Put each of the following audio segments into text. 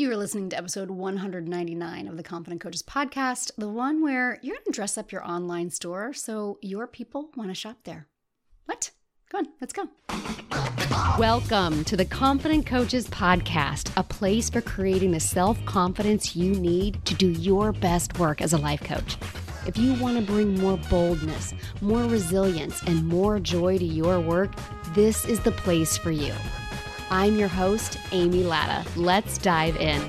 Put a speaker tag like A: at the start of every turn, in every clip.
A: You are listening to episode 199 of the Confident Coaches podcast, the one where you're going to dress up your online store so your people want to shop there. What? Go on, let's go.
B: Welcome to the Confident Coaches podcast, a place for creating the self confidence you need to do your best work as a life coach. If you want to bring more boldness, more resilience, and more joy to your work, this is the place for you. I'm your host, Amy Latta. Let's dive in.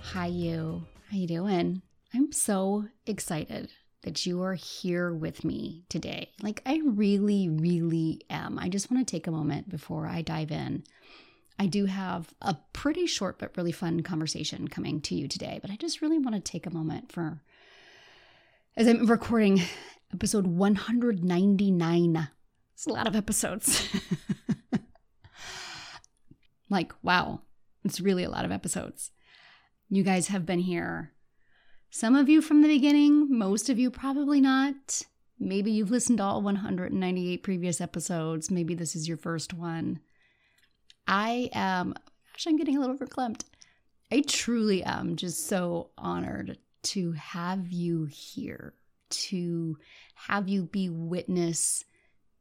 A: Hi you. How you doing? I'm so excited that you are here with me today. Like I really really am. I just want to take a moment before I dive in. I do have a pretty short but really fun conversation coming to you today, but I just really want to take a moment for as I'm recording episode 199. It's a lot of episodes. like, wow, it's really a lot of episodes. You guys have been here. Some of you from the beginning, most of you probably not. Maybe you've listened to all 198 previous episodes. Maybe this is your first one. I am, gosh, I'm getting a little verklempt. I truly am just so honored to have you here, to have you be witness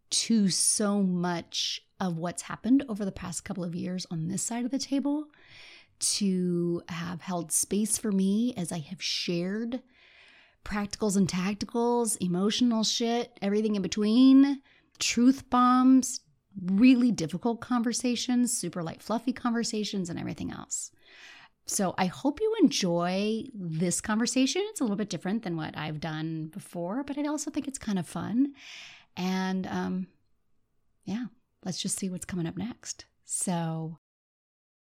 A: to so much of what's happened over the past couple of years on this side of the table, to have held space for me as I have shared practicals and tacticals, emotional shit, everything in between, truth bombs, really difficult conversations, super light, fluffy conversations, and everything else. So I hope you enjoy this conversation. It's a little bit different than what I've done before, but I also think it's kind of fun. And um, yeah, let's just see what's coming up next. So,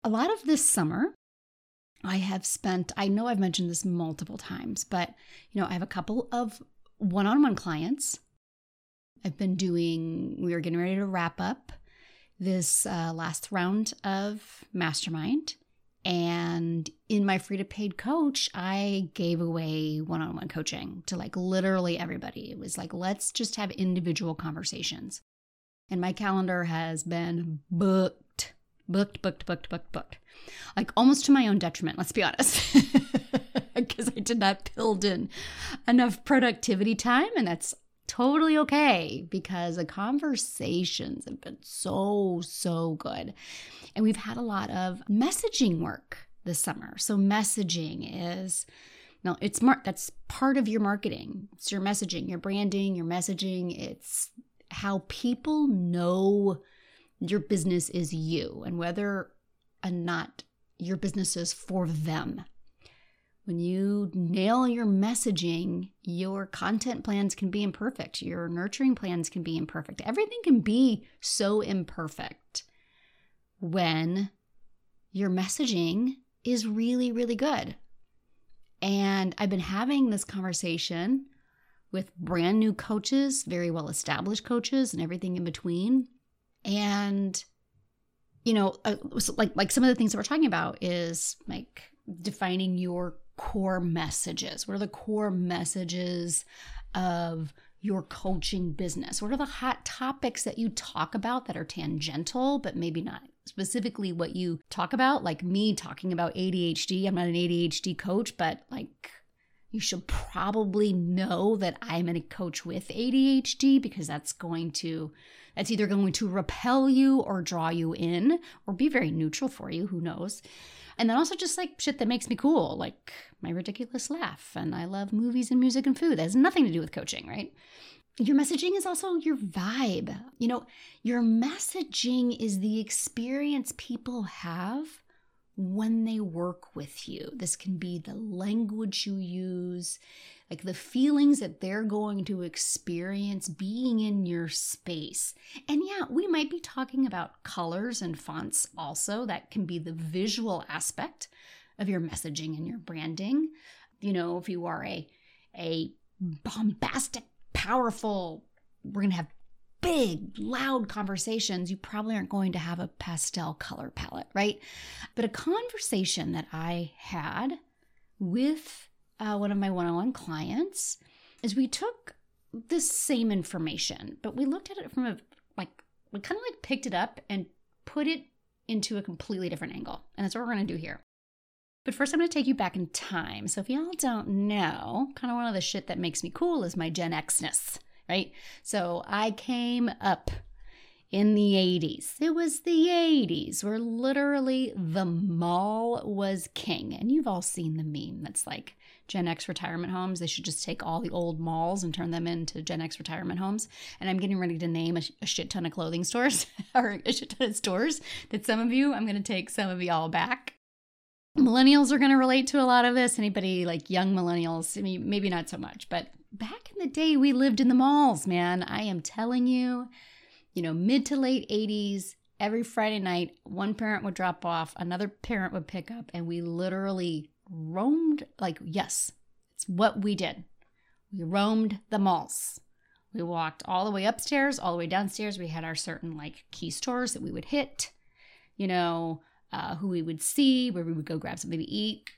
A: a lot of this summer, I have spent, I know I've mentioned this multiple times, but you know, I have a couple of one on one clients. I've been doing, we are getting ready to wrap up this uh, last round of mastermind. And in my free to paid coach, I gave away one on one coaching to like literally everybody. It was like, let's just have individual conversations. And my calendar has been booked, booked, booked, booked, booked, booked. Like almost to my own detriment, let's be honest. Because I did not build in enough productivity time. And that's totally okay because the conversations have been so, so good. And we've had a lot of messaging work this summer. So, messaging is. No, it's mar- that's part of your marketing. It's your messaging, your branding, your messaging. It's how people know your business is you and whether or not your business is for them. When you nail your messaging, your content plans can be imperfect. Your nurturing plans can be imperfect. Everything can be so imperfect when your messaging is really, really good. And I've been having this conversation with brand new coaches, very well established coaches, and everything in between. And, you know, uh, like like some of the things that we're talking about is like defining your core messages? What are the core messages of your coaching business? What are the hot topics that you talk about that are tangential, but maybe not specifically what you talk about? Like me talking about ADHD. I'm not an ADHD coach, but like you should probably know that I'm a coach with ADHD because that's going to that's either going to repel you or draw you in or be very neutral for you, who knows. And then also just like shit that makes me cool, like my ridiculous laugh. And I love movies and music and food. That has nothing to do with coaching, right? Your messaging is also your vibe. You know, your messaging is the experience people have when they work with you. This can be the language you use, like the feelings that they're going to experience being in your space. And yeah, we might be talking about colors and fonts also. That can be the visual aspect of your messaging and your branding. You know, if you are a a bombastic, powerful, we're going to have big, loud conversations, you probably aren't going to have a pastel color palette, right? But a conversation that I had with uh, one of my one on one clients is we took the same information, but we looked at it from a like we kind of like picked it up and put it into a completely different angle. And that's what we're going to do here. But first, I'm going to take you back in time. So, if y'all don't know, kind of one of the shit that makes me cool is my Gen Xness, right? So, I came up in the 80s. It was the 80s where literally the mall was king. And you've all seen the meme that's like Gen X retirement homes. They should just take all the old malls and turn them into Gen X retirement homes. And I'm getting ready to name a, a shit ton of clothing stores or a shit ton of stores that some of you, I'm going to take some of y'all back. Millennials are going to relate to a lot of this. Anybody like young millennials, I mean, maybe not so much, but back in the day, we lived in the malls, man. I am telling you you know, mid to late 80s, every Friday night, one parent would drop off, another parent would pick up, and we literally roamed like, yes, it's what we did. We roamed the malls. We walked all the way upstairs, all the way downstairs. We had our certain like key stores that we would hit, you know, uh, who we would see, where we would go grab something to eat.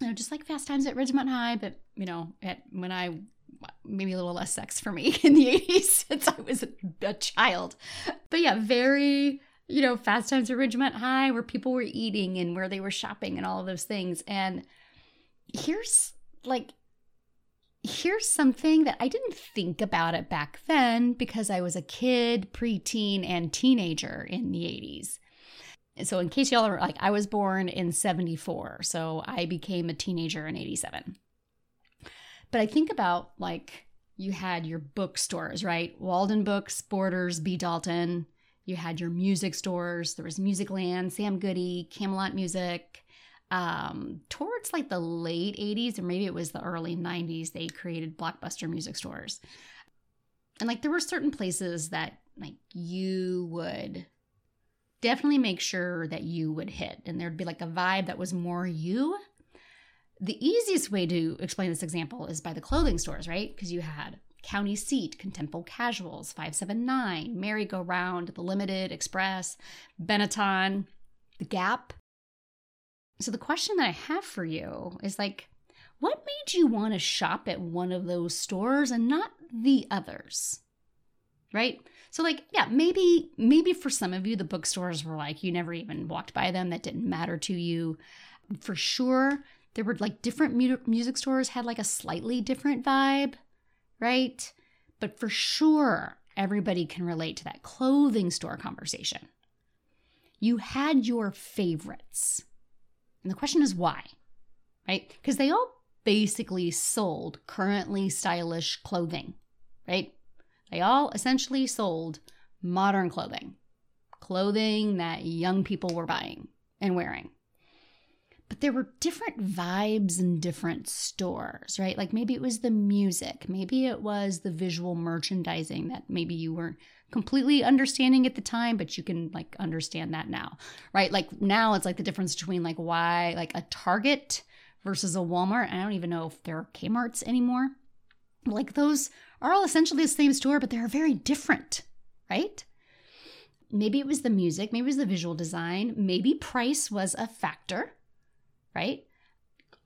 A: You know, just like Fast Times at Ridgemont High, but you know, at when I maybe a little less sex for me in the 80s since I was a, child. But yeah, very, you know, Fast Times at Ridgemont High where people were eating and where they were shopping and all of those things. And here's like, here's something that I didn't think about it back then because I was a kid, preteen, and teenager in the 80s. So, in case y'all are like, I was born in 74, so I became a teenager in 87. But I think about like you had your bookstores, right? Waldenbooks, Borders, B. Dalton. You had your music stores. There was Musicland, Sam Goody, Camelot Music. Um, towards like the late 80s, or maybe it was the early 90s, they created blockbuster music stores. And like there were certain places that like you would definitely make sure that you would hit. And there'd be like a vibe that was more you the easiest way to explain this example is by the clothing stores, right? Because you had County Seat, Contempo Casuals, 579, Merry Go Round, The Limited, Express, Benetton, The Gap. So the question that I have for you is like, what made you want to shop at one of those stores and not the others? Right? So like, yeah, maybe maybe for some of you the bookstores were like you never even walked by them that didn't matter to you. For sure, there were like different mu- music stores had like a slightly different vibe, right? But for sure, everybody can relate to that clothing store conversation. You had your favorites. And the question is why, right? Because they all basically sold currently stylish clothing, right? They all essentially sold modern clothing, clothing that young people were buying and wearing but there were different vibes in different stores, right? Like maybe it was the music, maybe it was the visual merchandising that maybe you weren't completely understanding at the time, but you can like understand that now, right? Like now it's like the difference between like why like a Target versus a Walmart. I don't even know if there are Kmart's anymore. Like those are all essentially the same store, but they're very different, right? Maybe it was the music, maybe it was the visual design, maybe price was a factor right?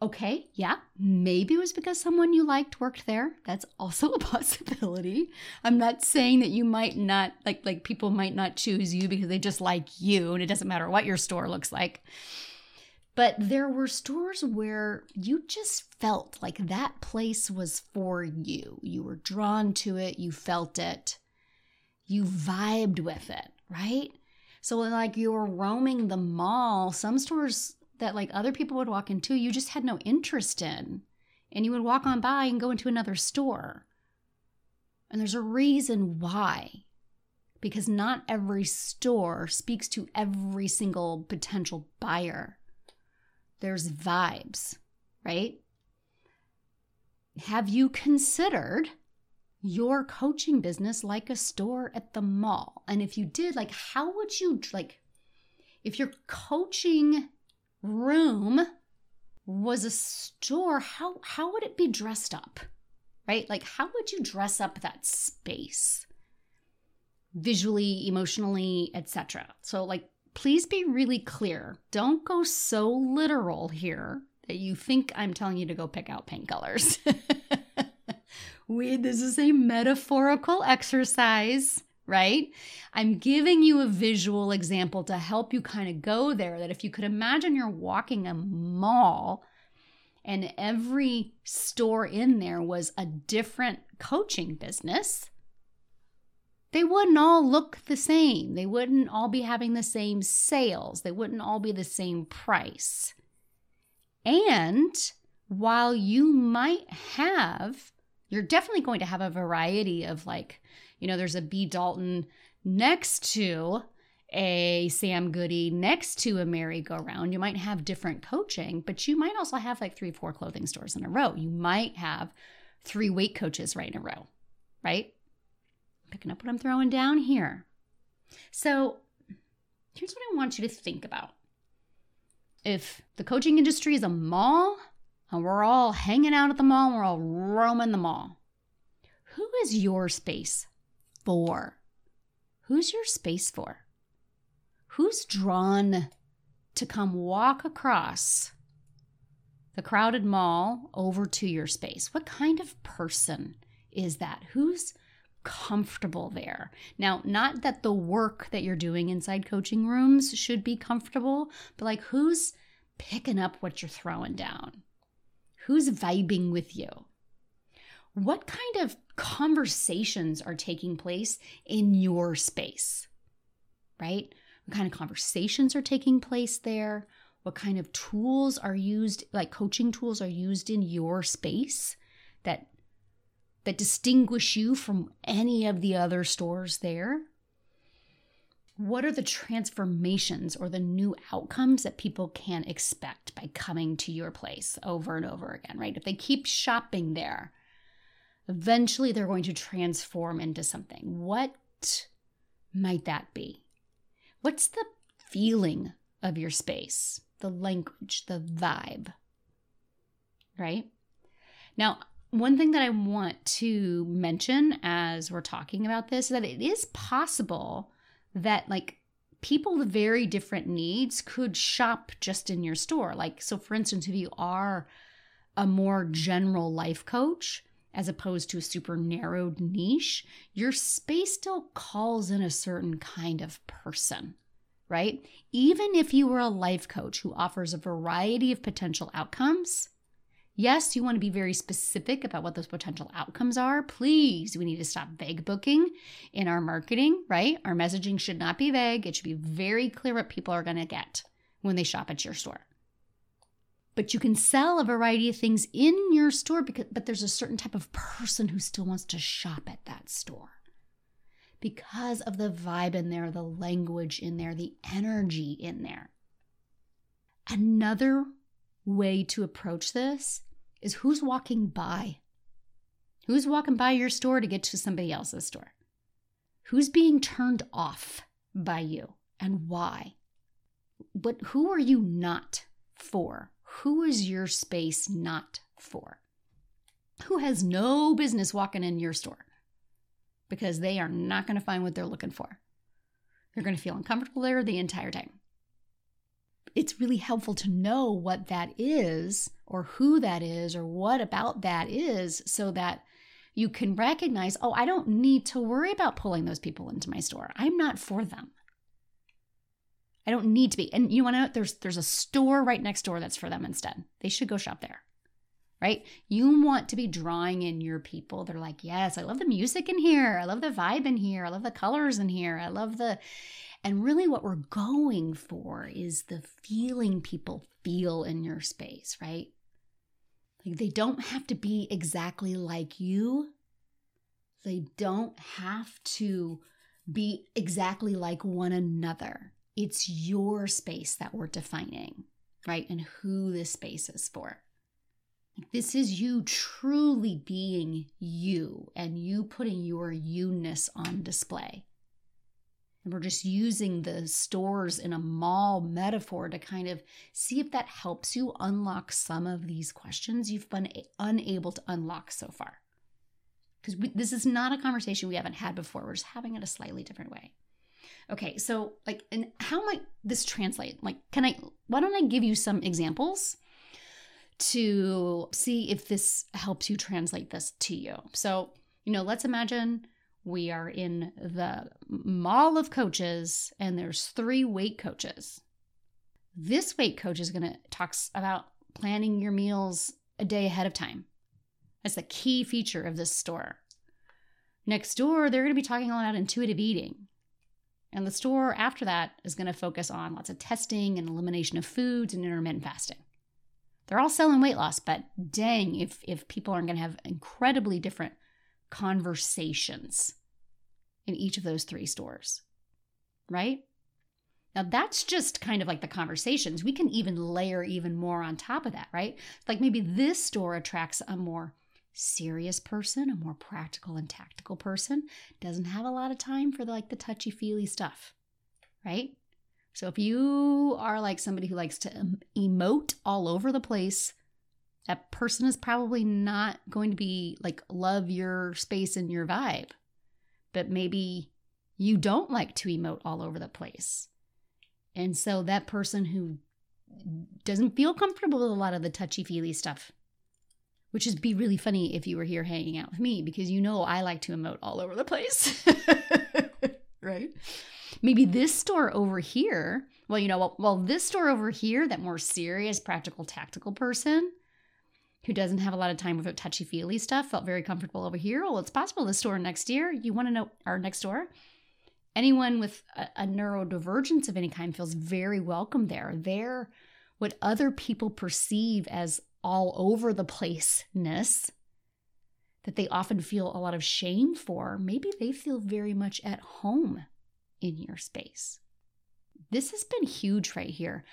A: Okay, yeah, maybe it was because someone you liked worked there. That's also a possibility. I'm not saying that you might not like like people might not choose you because they just like you and it doesn't matter what your store looks like. But there were stores where you just felt like that place was for you. You were drawn to it, you felt it. You vibed with it, right? So like you were roaming the mall, some stores that like other people would walk into, you just had no interest in. And you would walk on by and go into another store. And there's a reason why. Because not every store speaks to every single potential buyer. There's vibes, right? Have you considered your coaching business like a store at the mall? And if you did, like, how would you, like, if you're coaching room was a store, how how would it be dressed up? Right? Like how would you dress up that space? Visually, emotionally, etc. So like please be really clear. Don't go so literal here that you think I'm telling you to go pick out paint colors. we this is a metaphorical exercise, right? I'm giving you a visual example to help you kind of go there that if you could imagine you're walking a mall and every store in there was a different coaching business, they wouldn't all look the same. They wouldn't all be having the same sales. They wouldn't all be the same price. And while you might have, you're definitely going to have a variety of like, you know, there's a B. Dalton next to a Sam Goody next to a merry-go-round. You might have different coaching, but you might also have like three, four clothing stores in a row. You might have three weight coaches right in a row, right? Picking up what I'm throwing down here. So here's what I want you to think about. If the coaching industry is a mall and we're all hanging out at the mall, we're all roaming the mall, who is your space for? Who's your space for? Who's drawn to come walk across the crowded mall over to your space? What kind of person is that? Who's comfortable there? Now, not that the work that you're doing inside coaching rooms should be comfortable, but like who's picking up what you're throwing down? Who's vibing with you? What kind of conversations are taking place in your space? Right? What kind of conversations are taking place there? What kind of tools are used, like coaching tools, are used in your space that that distinguish you from any of the other stores there? What are the transformations or the new outcomes that people can expect by coming to your place over and over again, right? If they keep shopping there, eventually they're going to transform into something. What might that be? What's the feeling of your space, the language, the vibe? Right? Now, one thing that I want to mention as we're talking about this is that it is possible that, like, people with very different needs could shop just in your store. Like, so for instance, if you are a more general life coach, as opposed to a super narrowed niche, your space still calls in a certain kind of person, right? Even if you were a life coach who offers a variety of potential outcomes, Yes, you want to be very specific about what those potential outcomes are. Please, we need to stop vague booking in our marketing, right? Our messaging should not be vague. It should be very clear what people are going to get when they shop at your store. But you can sell a variety of things in your store because but there's a certain type of person who still wants to shop at that store. Because of the vibe in there, the language in there, the energy in there. Another way to approach this is who's walking by? Who's walking by your store to get to somebody else's store? Who's being turned off by you and why? But who are you not for? Who is your space not for? Who has no business walking in your store because they are not going to find what they're looking for? They're going to feel uncomfortable there the entire time it's really helpful to know what that is or who that is or what about that is so that you can recognize, oh, I don't need to worry about pulling those people into my store. I'm not for them. I don't need to be. And you want to know there's there's a store right next door that's for them instead. They should go shop there. Right? You want to be drawing in your people. They're like, "Yes, I love the music in here. I love the vibe in here. I love the colors in here. I love the and really, what we're going for is the feeling people feel in your space, right? Like they don't have to be exactly like you, they don't have to be exactly like one another. It's your space that we're defining, right? And who this space is for. This is you truly being you and you putting your you ness on display. And we're just using the stores in a mall metaphor to kind of see if that helps you unlock some of these questions you've been unable to unlock so far. Because this is not a conversation we haven't had before. We're just having it a slightly different way. Okay, so like, and how might this translate? Like, can I, why don't I give you some examples to see if this helps you translate this to you. So, you know, let's imagine we are in the mall of coaches and there's three weight coaches. This weight coach is going to talks about planning your meals a day ahead of time. That's the key feature of this store. Next door, they're going to be talking about intuitive eating. And the store after that is going to focus on lots of testing and elimination of foods and intermittent fasting. They're all selling weight loss, but dang, if, if people aren't going to have incredibly different conversations in each of those three stores, right? Now, that's just kind of like the conversations. We can even layer even more on top of that, right? Like maybe this store attracts a more serious person, a more practical and tactical person, doesn't have a lot of time for the, like the touchy feely stuff, right? So if you are like somebody who likes to emote all over the place, that person is probably not going to be like love your space and your vibe. But maybe you don't like to emote all over the place. And so that person who doesn't feel comfortable with a lot of the touchy feely stuff which is be really funny if you were here hanging out with me because you know I like to emote all over the place. right? Maybe this store over here, well, you know, well, well, this store over here, that more serious, practical, tactical person who doesn't have a lot of time with touchy feely stuff felt very comfortable over here. Well, it's possible the store next year, you want to know our next door? Anyone with a, a neurodivergence of any kind feels very welcome there. They're what other people perceive as all over the placeness that they often feel a lot of shame for, maybe they feel very much at home in your space. This has been huge right here.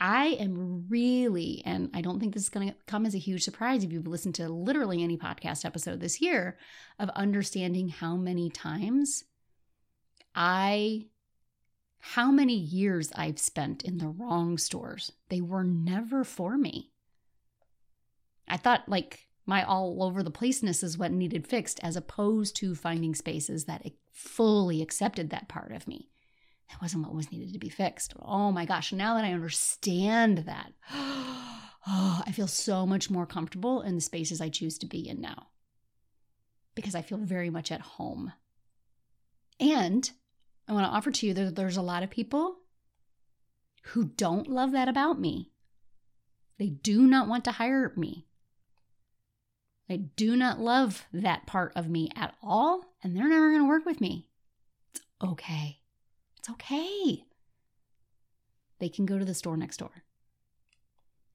A: I am really, and I don't think this is going to come as a huge surprise if you've listened to literally any podcast episode this year, of understanding how many times I, how many years I've spent in the wrong stores. They were never for me. I thought like my all over the placeness is what needed fixed, as opposed to finding spaces that fully accepted that part of me. That wasn't what was needed to be fixed. Oh my gosh, now that I understand that, oh, I feel so much more comfortable in the spaces I choose to be in now because I feel very much at home. And I want to offer to you that there's a lot of people who don't love that about me. They do not want to hire me. They do not love that part of me at all, and they're never going to work with me. It's okay. It's okay. They can go to the store next door.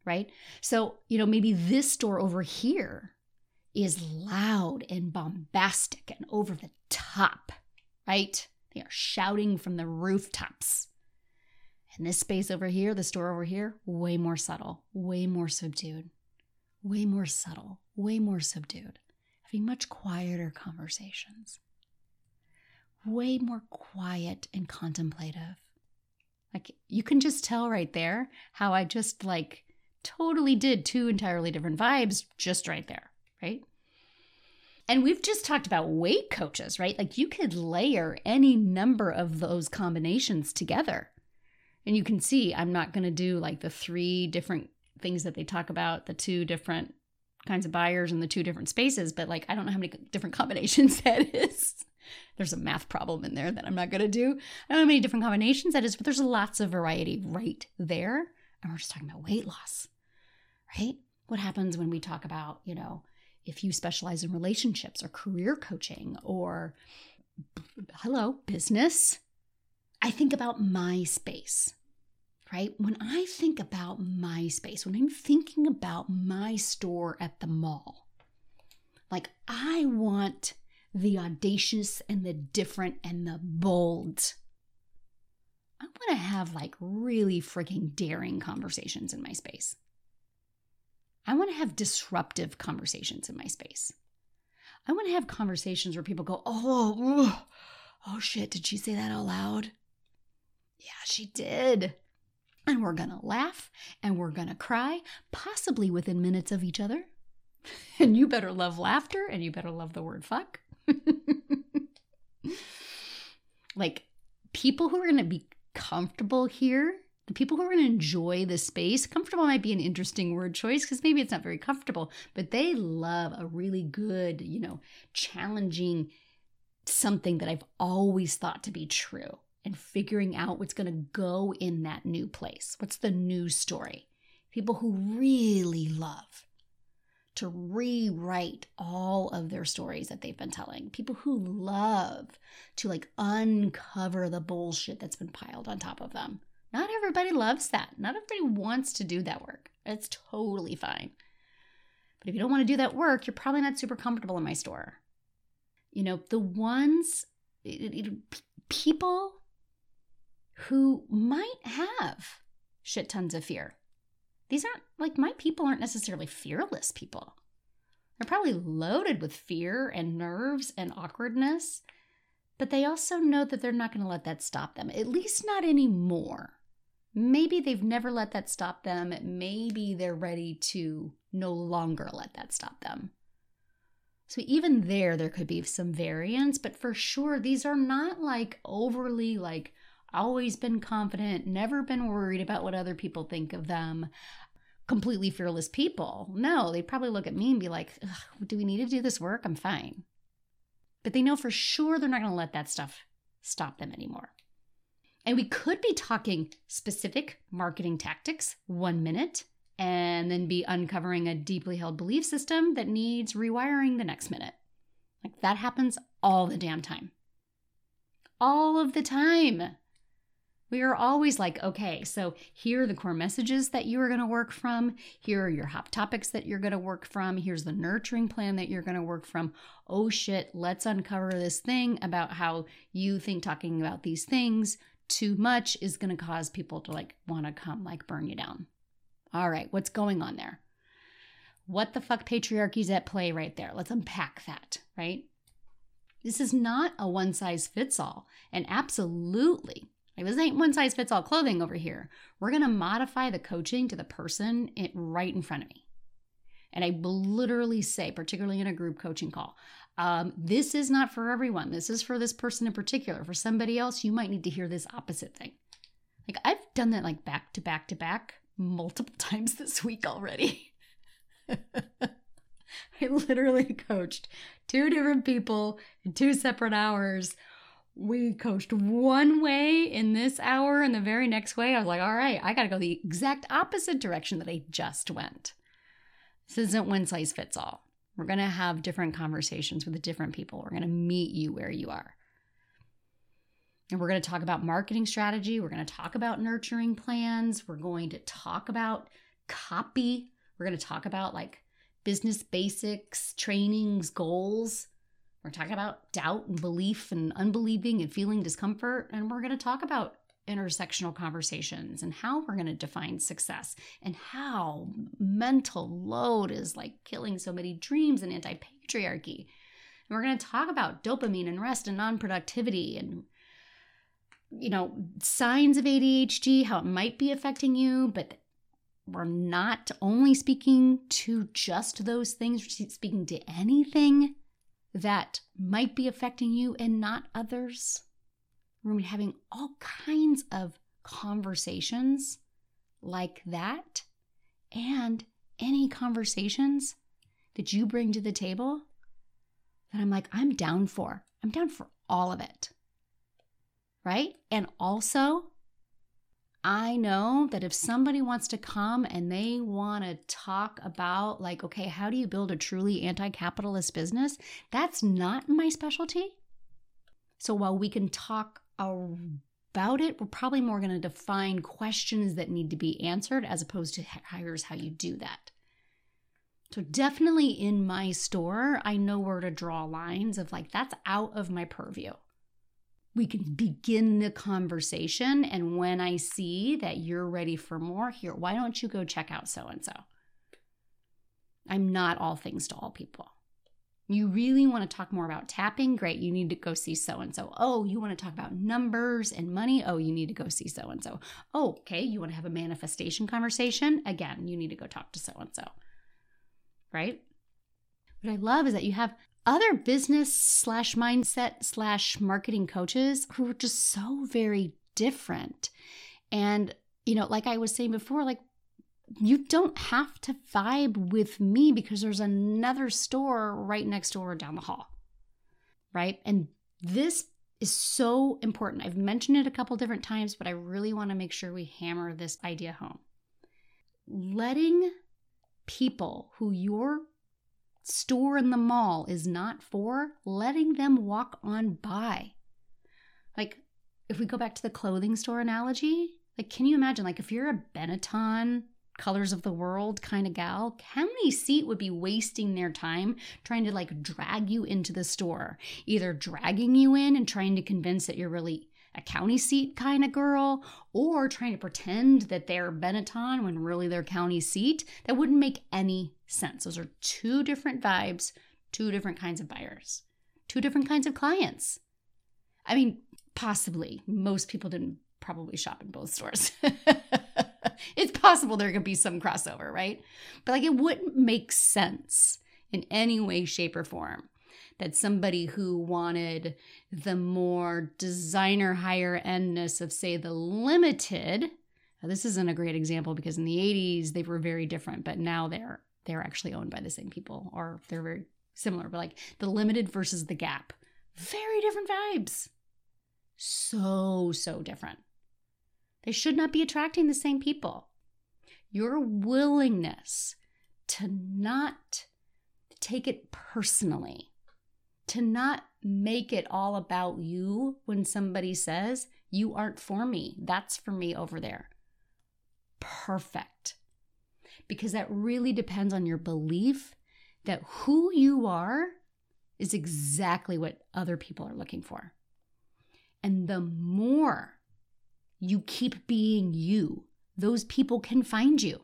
A: Right? So, you know, maybe this store over here is loud and bombastic and over the top, right? They are shouting from the rooftops. And this space over here, the store over here, way more subtle, way more subdued way more subtle, way more subdued, having much quieter conversations, way more quiet and contemplative. Like you can just tell right there how I just like totally did two entirely different vibes just right there, right? And we've just talked about weight coaches, right? Like you could layer any number of those combinations together. And you can see I'm not going to do like the three different things that they talk about, the two different kinds of buyers in the two different spaces, but like I don't know how many different combinations that is. There's a math problem in there that I'm not going to do. I don't know how many different combinations that is, but there's lots of variety right there. And we're just talking about weight loss, right? What happens when we talk about, you know, if you specialize in relationships or career coaching or, hello, business? I think about my space right? When I think about my space, when I'm thinking about my store at the mall, like I want the audacious and the different and the bold. I want to have like really freaking daring conversations in my space. I want to have disruptive conversations in my space. I want to have conversations where people go, oh, oh oh shit, did she say that out loud? Yeah, she did and we're going to laugh and we're going to cry, possibly within minutes of each other. And you better love laughter and you better love the word fuck. like people who are going to be comfortable here, The people who are going to enjoy the space, comfortable might be an interesting word choice because maybe it's not very comfortable, but they love a really good, you know, challenging something that I've always thought to be true and figuring out what's going to go in that new place. What's the new story? People who really love to rewrite all of their stories that they've been telling. People who love to like uncover the bullshit that's been piled on top of them. Not everybody loves that. Not everybody wants to do that work. It's totally fine. But if you don't want to do that work, you're probably not super comfortable in my store. You know, the ones, it, it, people who might have shit tons of fear these aren't like my people aren't necessarily fearless people. They're probably loaded with fear and nerves and awkwardness, but they also know that they're not going to let that stop them, at least not anymore. Maybe they've never let that stop them. Maybe they're ready to no longer let that stop them. So, even there, there could be some variance, but for sure, these are not like overly like always been confident, never been worried about what other people think of them, completely fearless people. No, they'd probably look at me and be like, do we need to do this work? I'm fine. But they know for sure they're not going to let that stuff stop them anymore. And we could be talking specific marketing tactics one minute and then be uncovering a deeply held belief system that needs rewiring the next minute. Like that happens all the damn time. All of the time. We are always like, okay, so here are the core messages that you are going to work from. Here are your hot topics that you're going to work from. Here's the nurturing plan that you're going to work from. Oh shit, let's uncover this thing about how you think talking about these things too much is going to cause people to like want to come like burn you down. All right, what's going on there? What the fuck patriarchy's at play right there? Let's unpack that, right? This is not a one size fits all. And absolutely, this ain't one size fits all clothing over here. We're going to modify the coaching to the person it, right in front of me. And I literally say, particularly in a group coaching call, um, this is not for everyone. This is for this person in particular. For somebody else, you might need to hear this opposite thing. Like I've done that like back to back to back multiple times this week already. I literally coached two different people in two separate hours we coached one way in this hour and the very next way. I was like all right i gotta go the exact opposite direction that i just went. This isn't one size fits all. We're gonna have different conversations with different people. We're gonna meet you where you are. And we're going to talk about marketing strategy. We're going to talk about nurturing plans. We're going to talk about copy. We're going to talk about like business basics trainings goals we're talking about doubt and belief and unbelieving and feeling discomfort. And we're going to talk about intersectional conversations and how we're going to define success and how mental load is like killing so many dreams and anti patriarchy. And we're going to talk about dopamine and rest and non productivity and you know, signs of ADHD, how it might be affecting you, but we're not only speaking to just those things, we're speaking to anything that might be affecting you and not others. We're having all kinds of conversations like that and any conversations that you bring to the table that I'm like, I'm down for. I'm down for all of it. Right? And also, I know that if somebody wants to come and they want to talk about, like, okay, how do you build a truly anti capitalist business? That's not my specialty. So while we can talk about it, we're probably more going to define questions that need to be answered as opposed to here's how you do that. So, definitely in my store, I know where to draw lines of like, that's out of my purview we can begin the conversation. And when I see that you're ready for more, here, why don't you go check out so and so? I'm not all things to all people. You really want to talk more about tapping? Great, you need to go see so and so. Oh, you want to talk about numbers and money? Oh, you need to go see so and so. Oh, okay, you want to have a manifestation conversation? Again, you need to go talk to so and so. Right? What I love is that you have other business slash mindset slash marketing coaches who are just so very different. And you know, like I was saying before, like you don't have to vibe with me because there's another store right next door down the hall. Right? And this is so important. I've mentioned it a couple different times, but I really want to make sure we hammer this idea home. Letting people who your store in the mall is not for, letting them walk on by. Like, if we go back to the clothing store analogy, like, can you imagine, like, if you're a Benetton colors of the world kind of gal, County Seat would be wasting their time trying to like drag you into the store? Either dragging you in and trying to convince that you're really a county seat kind of girl, or trying to pretend that they're Benetton when really they're county seat. That wouldn't make any sense. Those are two different vibes, two different kinds of buyers, two different kinds of clients. I mean, possibly most people didn't probably shop in both stores. it's possible there could be some crossover, right? But like it wouldn't make sense in any way, shape, or form that somebody who wanted the more designer higher endness of, say, the limited. this isn't a great example because in the 80s they were very different, but now they're they're actually owned by the same people or they're very similar. But like the limited versus the gap, very different vibes. So, so different. They should not be attracting the same people. Your willingness to not take it personally, to not make it all about you when somebody says, You aren't for me, that's for me over there. Perfect. Because that really depends on your belief that who you are is exactly what other people are looking for. And the more you keep being you, those people can find you.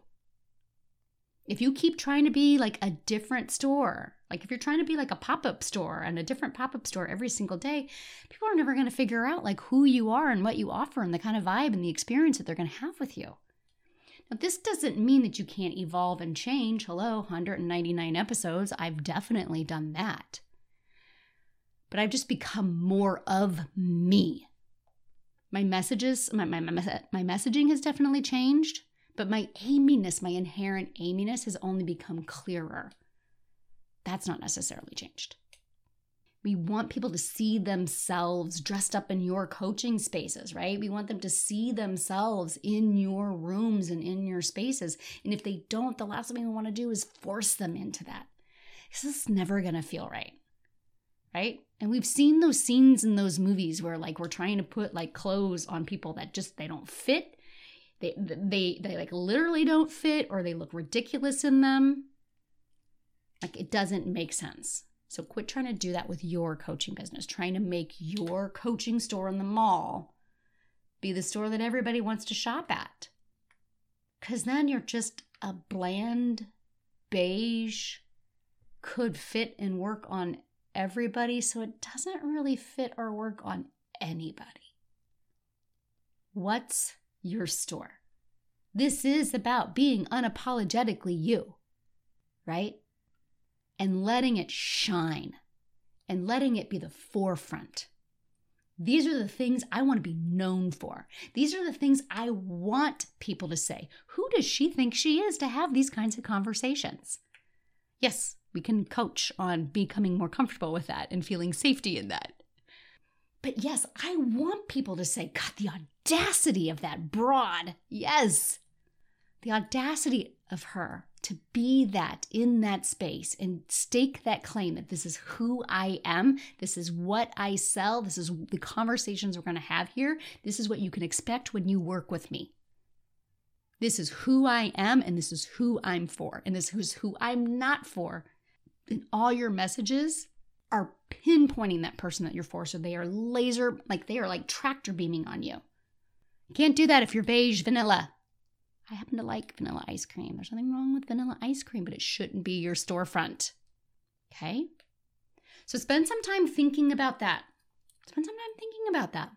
A: If you keep trying to be like a different store, like if you're trying to be like a pop-up store and a different pop-up store every single day, people are never going to figure out like who you are and what you offer and the kind of vibe and the experience that they're going to have with you. Now, this doesn't mean that you can't evolve and change. Hello, 199 episodes. I've definitely done that. But I've just become more of me my messages, my, my, my, messaging has definitely changed, but my Amyness, my inherent Amyness has only become clearer. That's not necessarily changed. We want people to see themselves dressed up in your coaching spaces, right? We want them to see themselves in your rooms and in your spaces. And if they don't, the last thing we want to do is force them into that. This is never going to feel right right? And we've seen those scenes in those movies where like we're trying to put like clothes on people that just they don't fit. They they they like literally don't fit or they look ridiculous in them. Like it doesn't make sense. So quit trying to do that with your coaching business, trying to make your coaching store in the mall be the store that everybody wants to shop at. Cuz then you're just a bland beige could fit and work on everybody, so it doesn't really fit or work on anybody. What's your store? This is about being unapologetically you, right? And letting it shine and letting it be the forefront. These are the things I want to be known for. These are the things I want people to say. Who does she think she is to have these kinds of conversations? Yes, we can coach on becoming more comfortable with that and feeling safety in that. But yes, I want people to say, God, the audacity of that broad. Yes. The audacity of her to be that in that space and stake that claim that this is who I am, this is what I sell, this is the conversations we're going to have here, this is what you can expect when you work with me. This is who I am, and this is who I'm for, and this is who I'm not for. And all your messages are pinpointing that person that you're for. So they are laser, like they are like tractor beaming on you. You can't do that if you're beige vanilla. I happen to like vanilla ice cream. There's nothing wrong with vanilla ice cream, but it shouldn't be your storefront. Okay? So spend some time thinking about that. Spend some time thinking about that.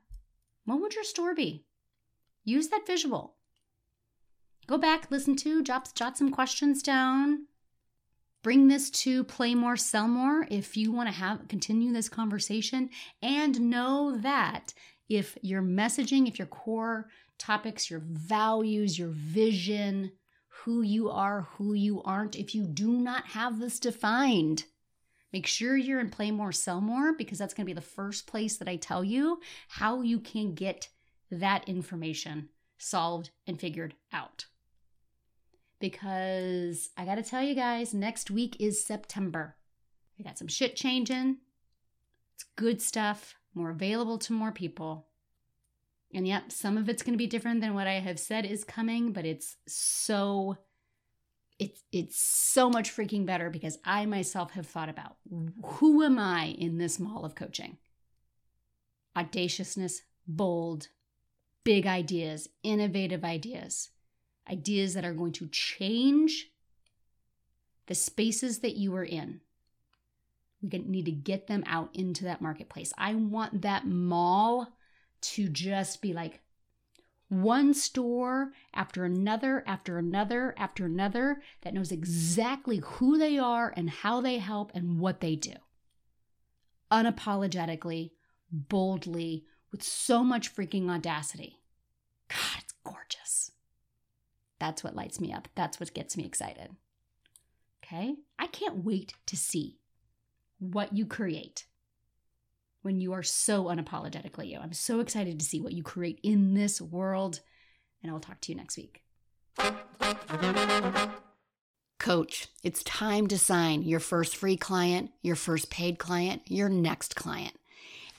A: What would your store be? Use that visual. Go back, listen to, jot, jot some questions down. Bring this to Play More, Sell More if you want to have continue this conversation and know that if your messaging, if your core topics, your values, your vision, who you are, who you aren't, if you do not have this defined. Make sure you're in Play More, Sell More, because that's going to be the first place that I tell you how you can get that information solved and figured out. Because I got to tell you guys, next week is September. We got some shit changing. It's good stuff, more available to more people. And yep, some of it's going to be different than what I have said is coming, but it's so it's it's so much freaking better because I myself have thought about who am I in this mall of coaching? Audaciousness, bold, big ideas, innovative ideas, ideas that are going to change the spaces that you are in. We need to get them out into that marketplace. I want that mall to just be like one store after another, after another, after another that knows exactly who they are and how they help and what they do. Unapologetically, boldly, with so much freaking audacity. God, it's gorgeous. That's what lights me up. That's what gets me excited. Okay? I can't wait to see what you create when you are so unapologetically you. I'm so excited to see what you create in this world, and I'll talk to you next week.
B: Coach, it's time to sign your first free client, your first paid client, your next client,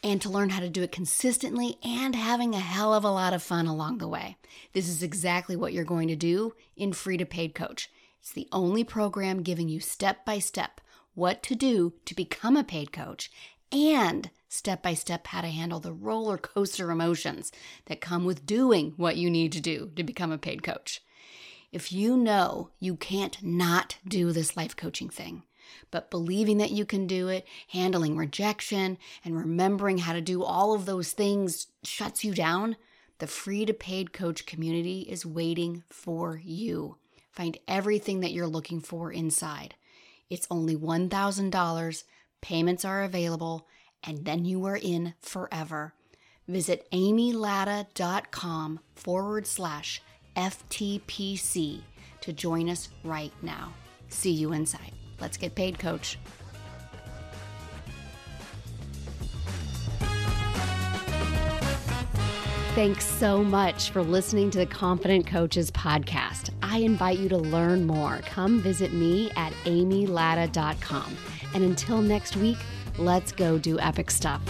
B: and to learn how to do it consistently and having a hell of a lot of fun along the way. This is exactly what you're going to do in Free to Paid Coach. It's the only program giving you step by step what to do to become a paid coach and step by step how to handle the roller coaster emotions that come with doing what you need to do to become a paid coach. If you know you can't not do this life coaching thing, but believing that you can do it, handling rejection, and remembering how to do all of those things shuts you down, the free to paid coach community is waiting for you. Find everything that you're looking for inside. It's only $1,000. Payments are available and then you are in forever. Visit amylatta.com forward slash FTPC to join us right now. See you inside. Let's get paid, coach. Thanks so much for listening to the Confident Coaches podcast. I invite you to learn more. Come visit me at amylatta.com. And until next week, Let's go do epic stuff.